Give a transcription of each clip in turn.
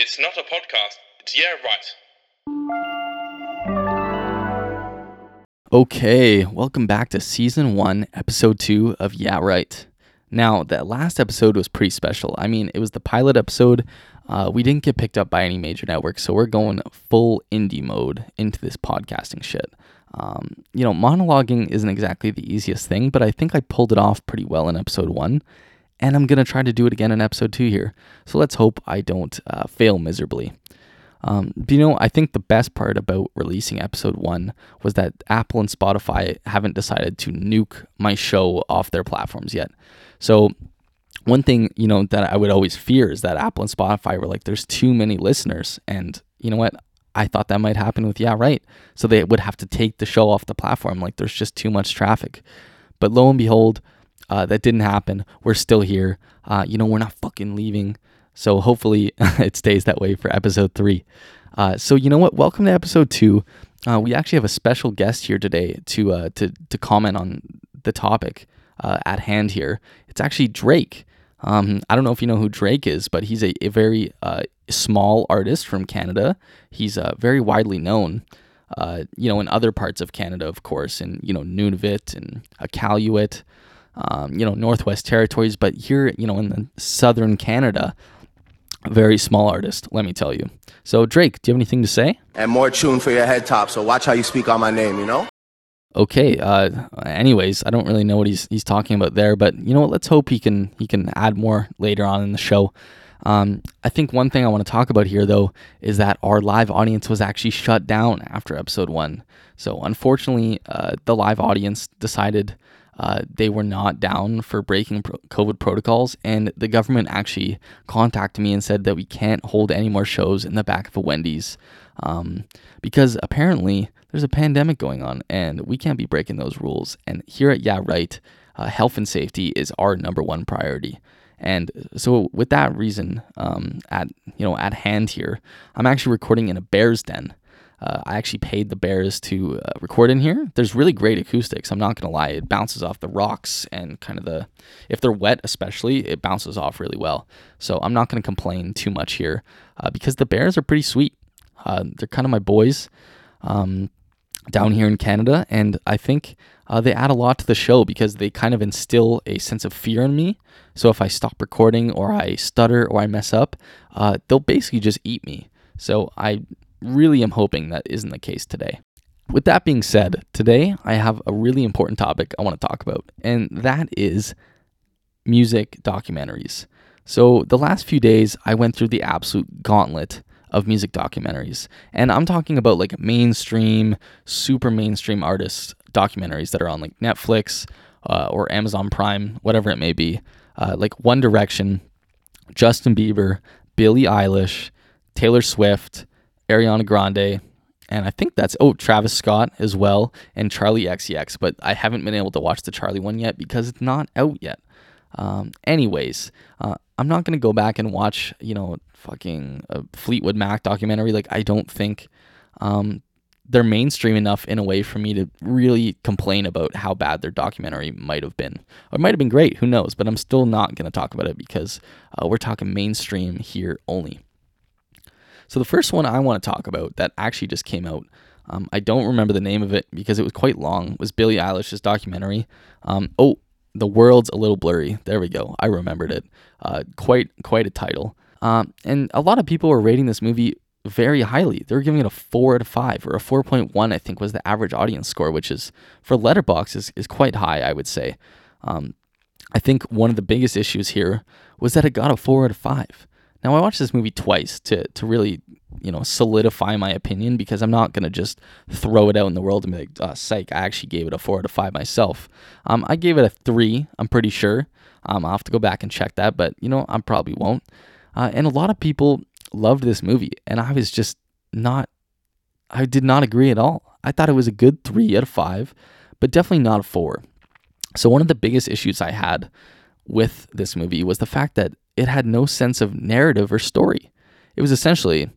It's not a podcast, it's yeah, right. Okay, welcome back to season one, episode two of Yeah Right. Now, that last episode was pretty special. I mean, it was the pilot episode. Uh, we didn't get picked up by any major network, so we're going full indie mode into this podcasting shit. Um, you know, monologuing isn't exactly the easiest thing, but I think I pulled it off pretty well in episode one, and I'm gonna try to do it again in episode two here. So let's hope I don't uh, fail miserably. Um, but you know, I think the best part about releasing episode one was that Apple and Spotify haven't decided to nuke my show off their platforms yet. So, one thing, you know, that I would always fear is that Apple and Spotify were like, there's too many listeners. And you know what? I thought that might happen with Yeah Right. So they would have to take the show off the platform. Like there's just too much traffic. But lo and behold, uh, that didn't happen. We're still here. Uh, you know, we're not fucking leaving. So hopefully it stays that way for episode three. Uh, so you know what? Welcome to episode two. Uh, we actually have a special guest here today to uh, to to comment on the topic uh, at hand here. It's actually Drake. Um, I don't know if you know who Drake is, but he's a, a very small artist from Canada. He's very widely known, you know, in other parts of Canada, of course, in you know Nunavut and Iqaluit, um, you know, Northwest Territories. But here, you know, in the southern Canada, very small artist, let me tell you. So, Drake, do you have anything to say? and more tune for your head top. So watch how you speak on my name, you know? Okay. Uh, anyways, I don't really know what he's he's talking about there, but you know what? Let's hope he can he can add more later on in the show. Um, I think one thing I want to talk about here, though, is that our live audience was actually shut down after episode one. So unfortunately, uh, the live audience decided uh, they were not down for breaking pro- COVID protocols, and the government actually contacted me and said that we can't hold any more shows in the back of a Wendy's um, because apparently there's a pandemic going on, and we can't be breaking those rules. And here at Yeah Right, uh, health and safety is our number one priority. And so, with that reason um, at you know at hand here, I'm actually recording in a bear's den. Uh, I actually paid the bears to uh, record in here. There's really great acoustics. I'm not gonna lie; it bounces off the rocks and kind of the, if they're wet especially, it bounces off really well. So I'm not gonna complain too much here uh, because the bears are pretty sweet. Uh, they're kind of my boys. Um, down here in Canada, and I think uh, they add a lot to the show because they kind of instill a sense of fear in me. So if I stop recording or I stutter or I mess up, uh, they'll basically just eat me. So I really am hoping that isn't the case today. With that being said, today I have a really important topic I want to talk about, and that is music documentaries. So, the last few days, I went through the absolute gauntlet of music documentaries. And I'm talking about like mainstream, super mainstream artists documentaries that are on like Netflix uh, or Amazon Prime, whatever it may be. Uh, like One Direction, Justin Bieber, Billie Eilish, Taylor Swift, Ariana Grande, and I think that's oh Travis Scott as well and Charli XCX. But I haven't been able to watch the Charli one yet because it's not out yet. Um, anyways, uh, I'm not gonna go back and watch you know fucking a Fleetwood Mac documentary. Like I don't think um, they're mainstream enough in a way for me to really complain about how bad their documentary might have been. Or it might have been great, who knows? But I'm still not gonna talk about it because uh, we're talking mainstream here only. So the first one I want to talk about that actually just came out. Um, I don't remember the name of it because it was quite long. Was Billie Eilish's documentary? Um, oh, the world's a little blurry. There we go. I remembered it. Uh, quite quite a title. Um, and a lot of people were rating this movie very highly. They were giving it a four out of five or a four point one. I think was the average audience score, which is for Letterboxd is, is quite high. I would say. Um, I think one of the biggest issues here was that it got a four out of five. Now I watched this movie twice to to really you know solidify my opinion because I'm not gonna just throw it out in the world and be like, oh, psych. I actually gave it a four out of five myself. Um, I gave it a three. I'm pretty sure. Um, I'll have to go back and check that, but you know I probably won't. Uh, and a lot of people loved this movie, and I was just not. I did not agree at all. I thought it was a good three out of five, but definitely not a four. So one of the biggest issues I had with this movie was the fact that it had no sense of narrative or story. It was essentially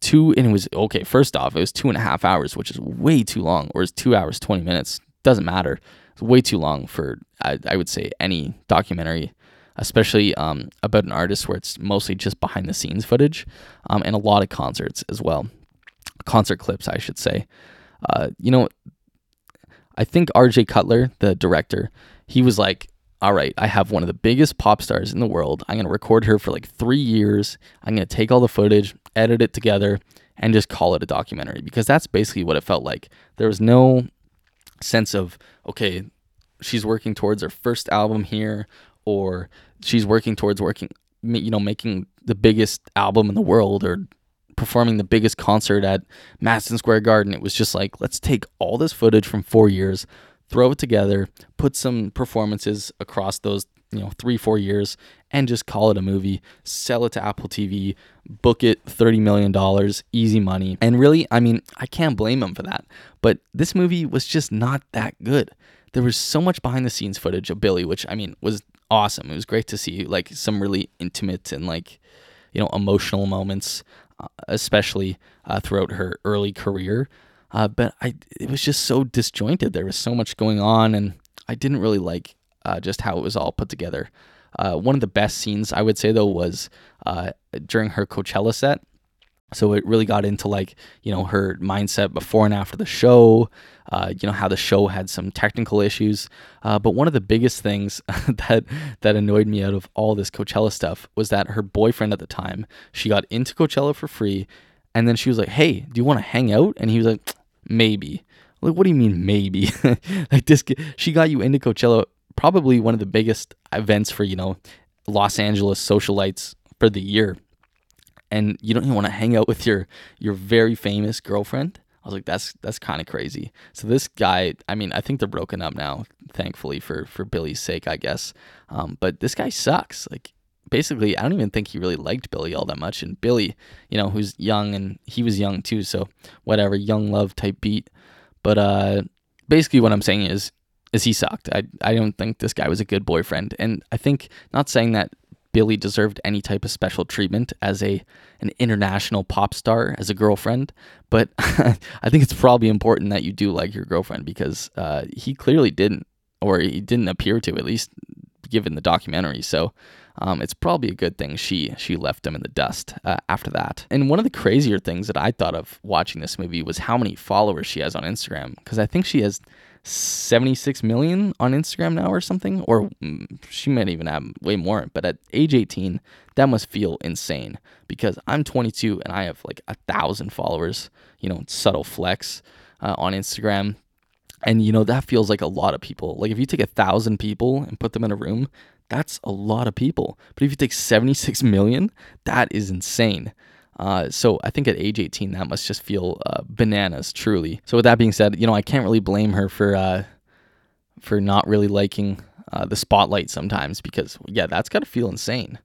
two, and it was okay. First off, it was two and a half hours, which is way too long, or it's two hours twenty minutes. Doesn't matter. It's way too long for I, I would say any documentary especially um, about an artist where it's mostly just behind the scenes footage um, and a lot of concerts as well. Concert clips, I should say. Uh, you know, I think RJ Cutler, the director, he was like, all right, I have one of the biggest pop stars in the world. I'm going to record her for like three years. I'm going to take all the footage, edit it together, and just call it a documentary because that's basically what it felt like. There was no sense of, okay, she's working towards her first album here, or she's working towards working, you know, making the biggest album in the world or performing the biggest concert at Madison Square Garden. It was just like, let's take all this footage from four years, throw it together, put some performances across those, you know, three, four years, and just call it a movie, sell it to Apple TV, book it $30 million, easy money. And really, I mean, I can't blame them for that. But this movie was just not that good. There was so much behind the scenes footage of Billie, which I mean was awesome. It was great to see like some really intimate and like, you know, emotional moments, uh, especially uh, throughout her early career. Uh, but I, it was just so disjointed. There was so much going on, and I didn't really like uh, just how it was all put together. Uh, one of the best scenes I would say though was uh, during her Coachella set. So it really got into like you know her mindset before and after the show. Uh, you know how the show had some technical issues, uh, but one of the biggest things that that annoyed me out of all this Coachella stuff was that her boyfriend at the time she got into Coachella for free, and then she was like, "Hey, do you want to hang out?" And he was like, "Maybe." Like, what do you mean maybe? like this, she got you into Coachella, probably one of the biggest events for you know Los Angeles socialites for the year and you don't even want to hang out with your your very famous girlfriend. I was like, that's that's kind of crazy. So this guy, I mean, I think they're broken up now, thankfully for for Billie's sake, I guess. Um, but this guy sucks. Like basically, I don't even think he really liked Billie all that much. And Billie, you know, who's young and he was young too, so whatever, young love type beat. But uh, basically, what I'm saying is, is he sucked. I I don't think this guy was a good boyfriend, and I think not saying that Billie deserved any type of special treatment as a an international pop star as a girlfriend, but I think it's probably important that you do like your girlfriend because uh, he clearly didn't, or he didn't appear to, at least given the documentary. So um, it's probably a good thing she she left him in the dust uh, after that. And one of the crazier things that I thought of watching this movie was how many followers she has on Instagram because I think she has 76 million on Instagram now or something, or mm, she might even have way more. But at age 18, that must feel insane because I'm 22 and I have like a thousand followers, you know, subtle flex uh, on Instagram. And, you know, that feels like a lot of people. Like if you take a thousand people and put them in a room, that's a lot of people. But if you take 76 million, that is insane. Uh, so I think at age 18, that must just feel uh, bananas, truly. So with that being said, you know, I can't really blame her for uh, for not really liking uh, the spotlight sometimes because yeah, that's got to feel insane.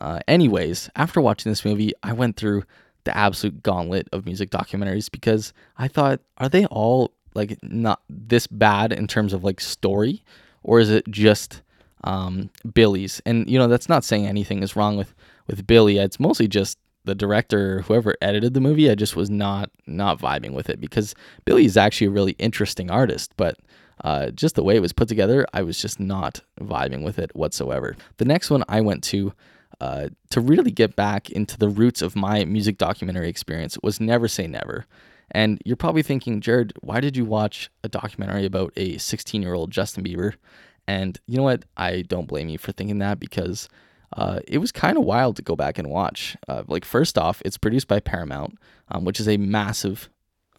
Uh, anyways, after watching this movie, I went through the absolute gauntlet of music documentaries because I thought, are they all like not this bad in terms of like story, or is it just um, Billie's? And you know, that's not saying anything is wrong with with Billie. It's mostly just the director, whoever edited the movie, I just was not not vibing with it because Billie is actually a really interesting artist, but uh, just the way it was put together, I was just not vibing with it whatsoever. The next one I went to uh, to really get back into the roots of my music documentary experience was Never Say Never. And you're probably thinking, Jared, why did you watch a documentary about a 16 year old Justin Bieber? And you know what? I don't blame you for thinking that because uh, it was kind of wild to go back and watch. Uh, like, first off, it's produced by Paramount, um, which is a massive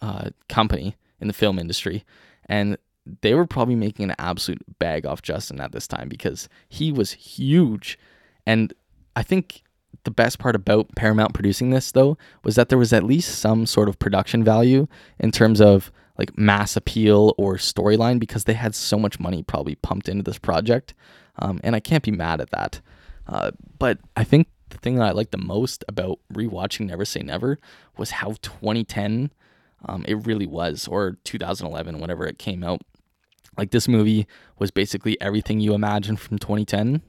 uh, company in the film industry. And they were probably making an absolute bag off Justin at this time because he was huge. And I think the best part about Paramount producing this, though, was that there was at least some sort of production value in terms of like mass appeal or storyline because they had so much money probably pumped into this project. Um, and I can't be mad at that. Uh, but I think the thing that I liked the most about rewatching Never Say Never was how 2010 um, it really was, or 2011, whenever it came out. Like this movie was basically everything you imagine from 2010.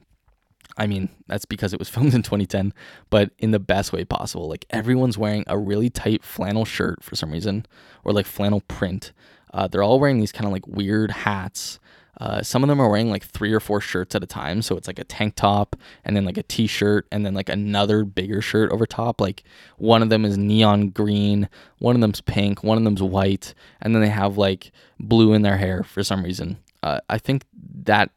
I mean, that's because it was filmed in 2010, but in the best way possible. Like everyone's wearing a really tight flannel shirt for some reason, or like flannel print. Uh, they're all wearing these kind of like weird hats Uh, some of them are wearing like three or four shirts at a time. So it's like a tank top and then like a t shirt and then like another bigger shirt over top. Like one of them is neon green, one of them's pink, one of them's white, and then they have like blue in their hair for some reason. Uh, I think that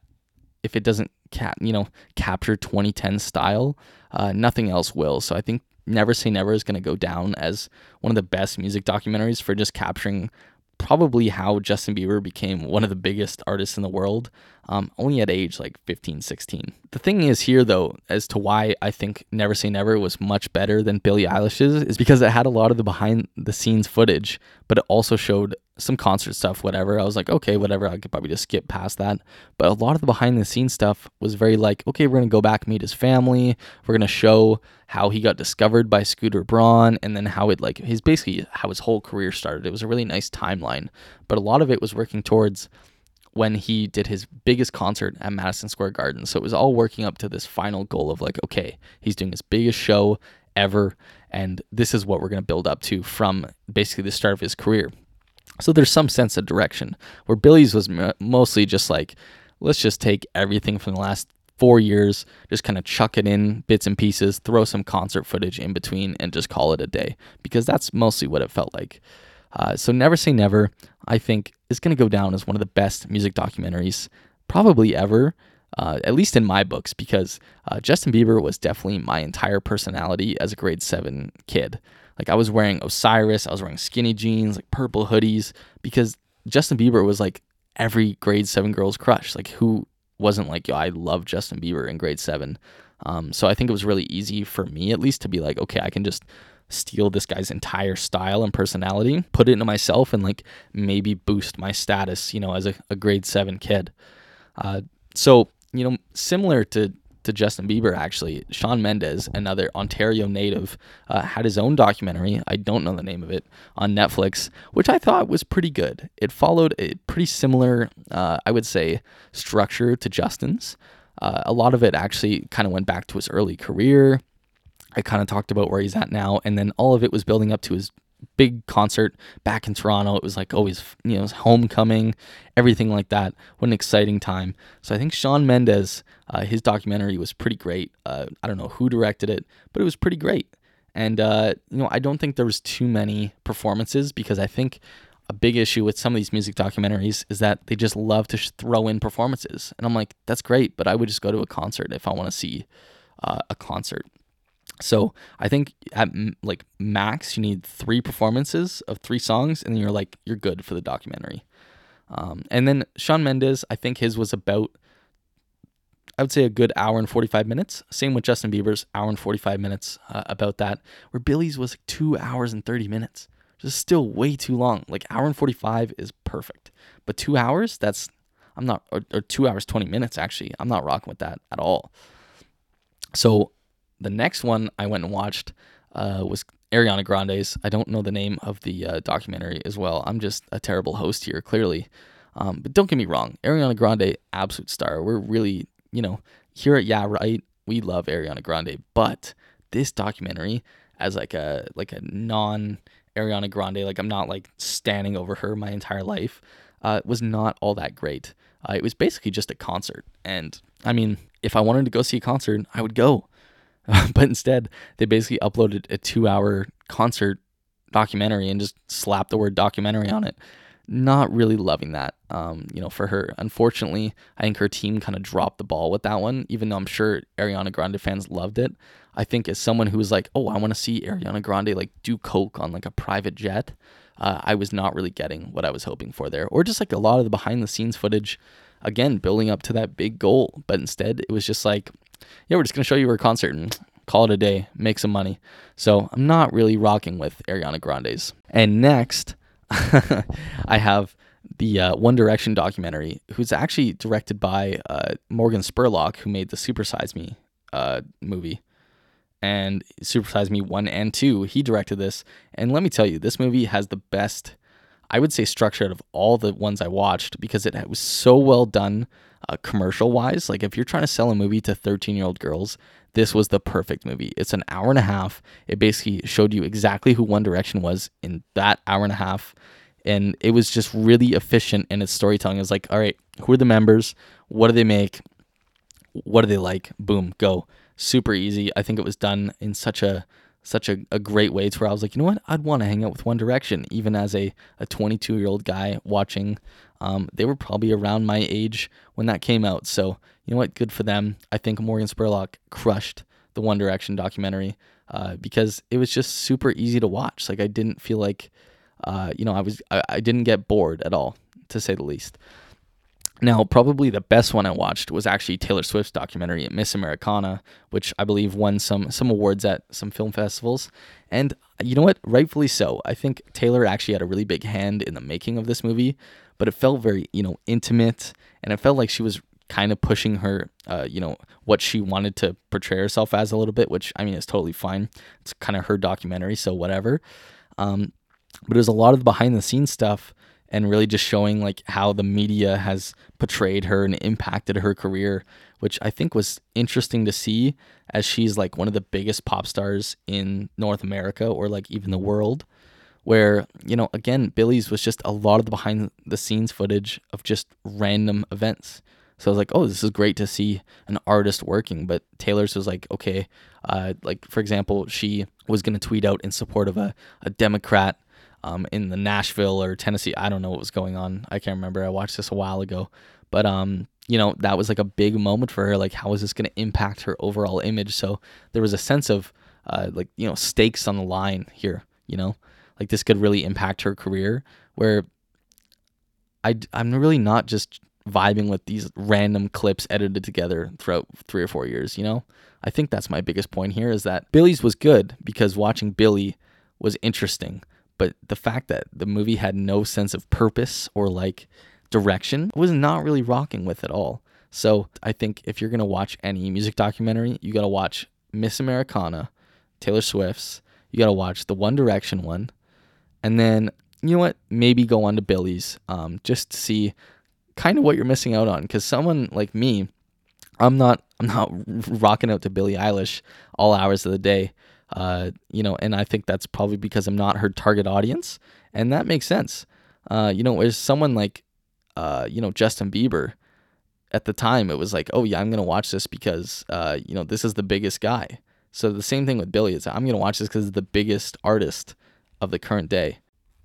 if it doesn't cap, you know, capture 2010 style, uh, nothing else will. So I think Never Say Never is going to go down as one of the best music documentaries for just capturing probably how Justin Bieber became one of the biggest artists in the world, um, only at age like 15, 16. The thing is here, though, as to why I think Never Say Never was much better than Billie Eilish's, is because it had a lot of the behind the scenes footage, but it also showed some concert stuff, whatever. I was like, okay, whatever. I could probably just skip past that. But a lot of the behind the scenes stuff was very like, okay, we're to go back meet his family. We're to show how he got discovered by Scooter Braun and then how it like his basically how his whole career started. It was a really nice timeline. But a lot of it was working towards when he did his biggest concert at Madison Square Garden. So it was all working up to this final goal of like, okay, he's doing his biggest show ever. And this is what we're to build up to from basically the start of his career. So there's some sense of direction. Where Billie's was mostly just like, let's just take everything from the last four years, just kind of chuck it in bits and pieces, throw some concert footage in between, and just call it a day. Because that's mostly what it felt like. Uh, so Never Say Never, I think, is going to go down as one of the best music documentaries probably ever. Uh, at least in my books, because uh, Justin Bieber was definitely my entire personality as a grade seven kid. Like I was wearing Osiris, I was wearing skinny jeans, like purple hoodies, because Justin Bieber was like every grade seven girl's crush. Like who wasn't like, yo, I love Justin Bieber in grade seven. Um, so I think it was really easy for me at least to be like, okay, I can just steal this guy's entire style and personality, put it into myself, and like maybe boost my status, you know, as a, a grade seven kid. Uh, so, you know, similar to to Justin Bieber, actually. Shawn Mendes, another Ontario native, uh, had his own documentary. I don't know the name of it on Netflix, which I thought was pretty good. It followed a pretty similar, uh, I would say, structure to Justin's. Uh, a lot of it actually kind of went back to his early career. I kind of talked about where he's at now, and then all of it was building up to his big concert back in Toronto. It was like always, you know, homecoming, everything like that. What an exciting time. So I think Shawn Mendes, uh, his documentary was pretty great. Uh, I don't know who directed it, but it was pretty great. And, uh, you know, I don't think there was too many performances because I think a big issue with some of these music documentaries is that they just love to sh- throw in performances. And I'm like, that's great, but I would just go to a concert if I want to see uh, a concert. So I think at like max you need three performances of three songs, and then you're like you're good for the documentary. Um, and then Shawn Mendes, I think his was about I would say a good hour and 45 minutes. Same with Justin Bieber's hour and 45 minutes uh, about that. Where Billie's was like two hours and 30 minutes. Just still way too long. Like hour and 45 is perfect, but two hours that's I'm not or, or two hours 20 minutes actually. I'm not rocking with that at all. So the next one I went and watched uh, was Ariana Grande's. I don't know the name of the uh, documentary as well. I'm just a terrible host here, clearly. Um, but don't get me wrong, Ariana Grande, absolute star. We're really, you know, here at Yeah Right, we love Ariana Grande. But this documentary, as like a like a non Ariana Grande, like I'm not like standing over her my entire life, uh, was not all that great. Uh, it was basically just a concert, and I mean, if I wanted to go see a concert, I would go. but instead, they basically uploaded a two hour concert documentary and just slapped the word documentary on it. Not really loving that, um, you know, for her. Unfortunately, I think her team kind of dropped the ball with that one, even though I'm sure Ariana Grande fans loved it. I think as someone who was like, oh, I want to see Ariana Grande like do coke on like a private jet, uh, I was not really getting what I was hoping for there, or just like a lot of the behind the scenes footage, again building up to that big goal. But instead, it was just like yeah, we're just gonna show you our concert and call it a day, make some money. So I'm not really rocking with Ariana Grande's. And next, I have the uh, One Direction documentary, who's actually directed by uh, Morgan Spurlock, who made the Super Size Me uh, movie. And Super Size Me 1 and 2, he directed this. And let me tell you, this movie has the best, I would say, structure out of all the ones I watched because it was so well done uh, commercial wise. Like if you're trying to sell a movie to 13 year old girls, this was the perfect movie. It's an hour and a half. It basically showed you exactly who One Direction was in that hour and a half. and it was just really efficient in its storytelling. It was like, all right, who are the members? What do they make? What do they like? Boom, go. Super easy. I think it was done in such a such a, a great way to where I was like, you know what? I'd want to hang out with One Direction, even as a, a 22 year old guy watching. Um, they were probably around my age when that came out. So, you know what? Good for them. I think Morgan Spurlock crushed the One Direction documentary uh, because it was just super easy to watch. Like, I didn't feel like, uh, you know, I was, I, I didn't get bored at all, to say the least. Now, probably the best one I watched was actually Taylor Swift's documentary, Miss Americana, which I believe won some some awards at some film festivals. And you know what? Rightfully so. I think Taylor actually had a really big hand in the making of this movie, but it felt very, you know, intimate, and it felt like she was kind of pushing her, uh, you know, what she wanted to portray herself as a little bit, which I mean is totally fine. It's kind of her documentary, so whatever. Um, but there's a lot of the behind the scenes stuff and really just showing like how the media has portrayed her and impacted her career, which I think was interesting to see as she's like one of the biggest pop stars in North America or like even the world. Where, you know, again, Billie's was just a lot of the behind the scenes footage of just random events. So I was like, oh, this is great to see an artist working. But Taylor's was like, okay, uh, like for example, she was going to tweet out in support of a, a Democrat um, in the Nashville or Tennessee. I don't know what was going on. I can't remember. I watched this a while ago, but um, you know, that was like a big moment for her. Like, how is this going to impact her overall image? So there was a sense of uh, like you know stakes on the line here. You know, like this could really impact her career. Where I I'm really not just vibing with these random clips edited together throughout three or four years. You know, I think that's my biggest point here is that Billie's was good because watching Billie was interesting but the fact that the movie had no sense of purpose or like direction was not really rocking with at all. So I think if you're gonna watch any music documentary, you gotta watch Miss Americana, Taylor Swift's. You gotta watch the One Direction one, and then you know what? Maybe go on to Billie's, um, just to see kind of what you're missing out on. Because someone like me, I'm not I'm not rocking out to Billie Eilish all hours of the day. Uh, you know, and I think that's probably because I'm not her target audience, and that makes sense. Uh, you know, as someone like, uh, you know, Justin Bieber, at the time it was like, oh yeah, I'm gonna watch this because, uh, you know, this is the biggest guy. So the same thing with Billie is I'm gonna watch this because it's the biggest artist of the current day.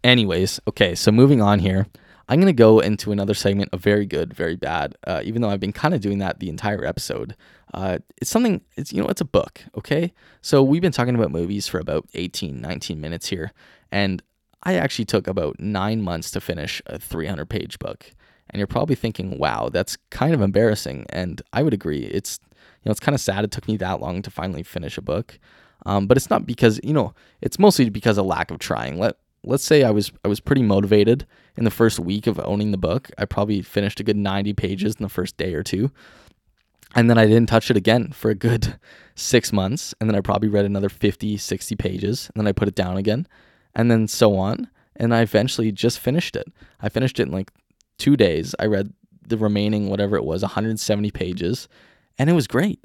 Anyways, okay, so moving on here. I'm going to go into another segment of very good, very bad, uh, even though I've been kind of doing that the entire episode. Uh, it's something, it's, you know, it's a book, okay? So we've been talking about movies for about 18, 19 minutes here. And I actually took about nine months to finish a 300 page book. And you're probably thinking, wow, that's kind of embarrassing. And I would agree. It's, you know, it's kind of sad it took me that long to finally finish a book. Um, but it's not because, you know, it's mostly because of lack of trying. Let, let's say I was I was pretty motivated in the first week of owning the book. I probably finished a good 90 pages in the first day or two. And then I didn't touch it again for a good 6 months, and then I probably read another 50, 60 pages, and then I put it down again, and then so on, and I eventually just finished it. I finished it in like 2 days. I read the remaining whatever it was, 170 pages, and it was great.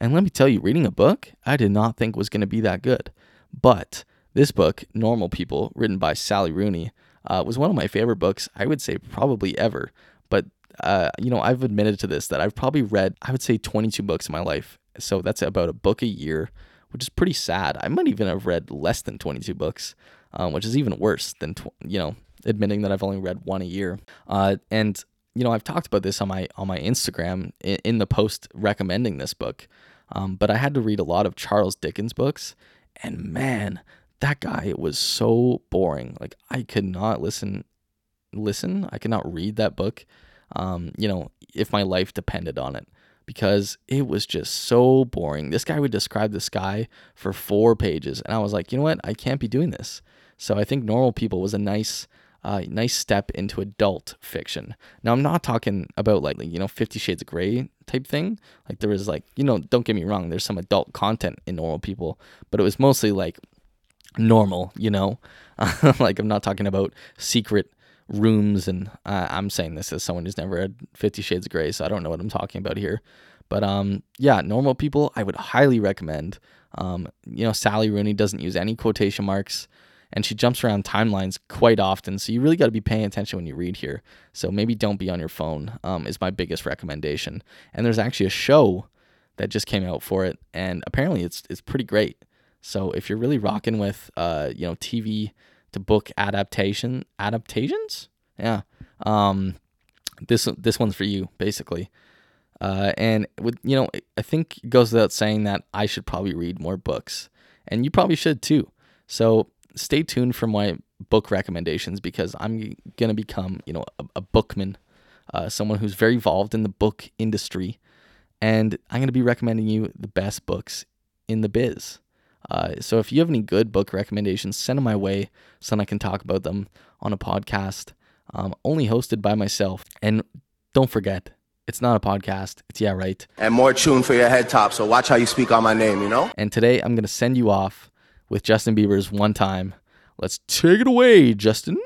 And let me tell you, reading a book, I did not think was going to be that good. But this book, Normal People, written by Sally Rooney, uh, was one of my favorite books, I would say probably ever. But, uh, you know, I've admitted to this that I've probably read, I would say, 22 books in my life. So that's about a book a year, which is pretty sad. I might even have read less than 22 books, um, which is even worse than, tw- you know, admitting that I've only read one a year. Uh, and, you know, I've talked about this on my on my Instagram in, in the post recommending this book. Um, but I had to read a lot of Charles Dickens books, and man, that guy was so boring. Like I could not listen listen. I could not read that book. Um, you know, if my life depended on it because it was just so boring. This guy would describe the sky for 4 pages and I was like, "You know what? I can't be doing this." So I think Normal People was a nice uh, nice step into adult fiction. Now I'm not talking about like you know Fifty Shades of Grey type thing. Like there was like you know don't get me wrong, there's some adult content in Normal People, but it was mostly like normal, you know? like, I'm not talking about secret rooms, and uh, I'm saying this as someone who's never read Fifty Shades of Grey, so I don't know what I'm talking about here. But um, yeah, normal people, I would highly recommend. Um, you know, Sally Rooney doesn't use any quotation marks, and she jumps around timelines quite often. So you really got to be paying attention when you read here. So maybe don't be on your phone. Um, is my biggest recommendation. And there's actually a show that just came out for it, and apparently it's it's pretty great. So if you're really rocking with uh, you know TV to book adaptation adaptations, yeah, um, this this one's for you basically. Uh, and with you know, I think it goes without saying that I should probably read more books, and you probably should too. So stay tuned for my book recommendations because I'm gonna become you know a, a bookman, uh, someone who's very involved in the book industry, and I'm gonna be recommending you the best books in the biz. Uh, so if you have any good book recommendations, send them my way so I can talk about them on a podcast, um, only hosted by myself. And don't forget, it's not a podcast. It's yeah, right. And more tune for your head top, so watch how you speak on my name, you know? And today I'm gonna send you off with Justin Bieber's "One Time." Let's take it away, Justin.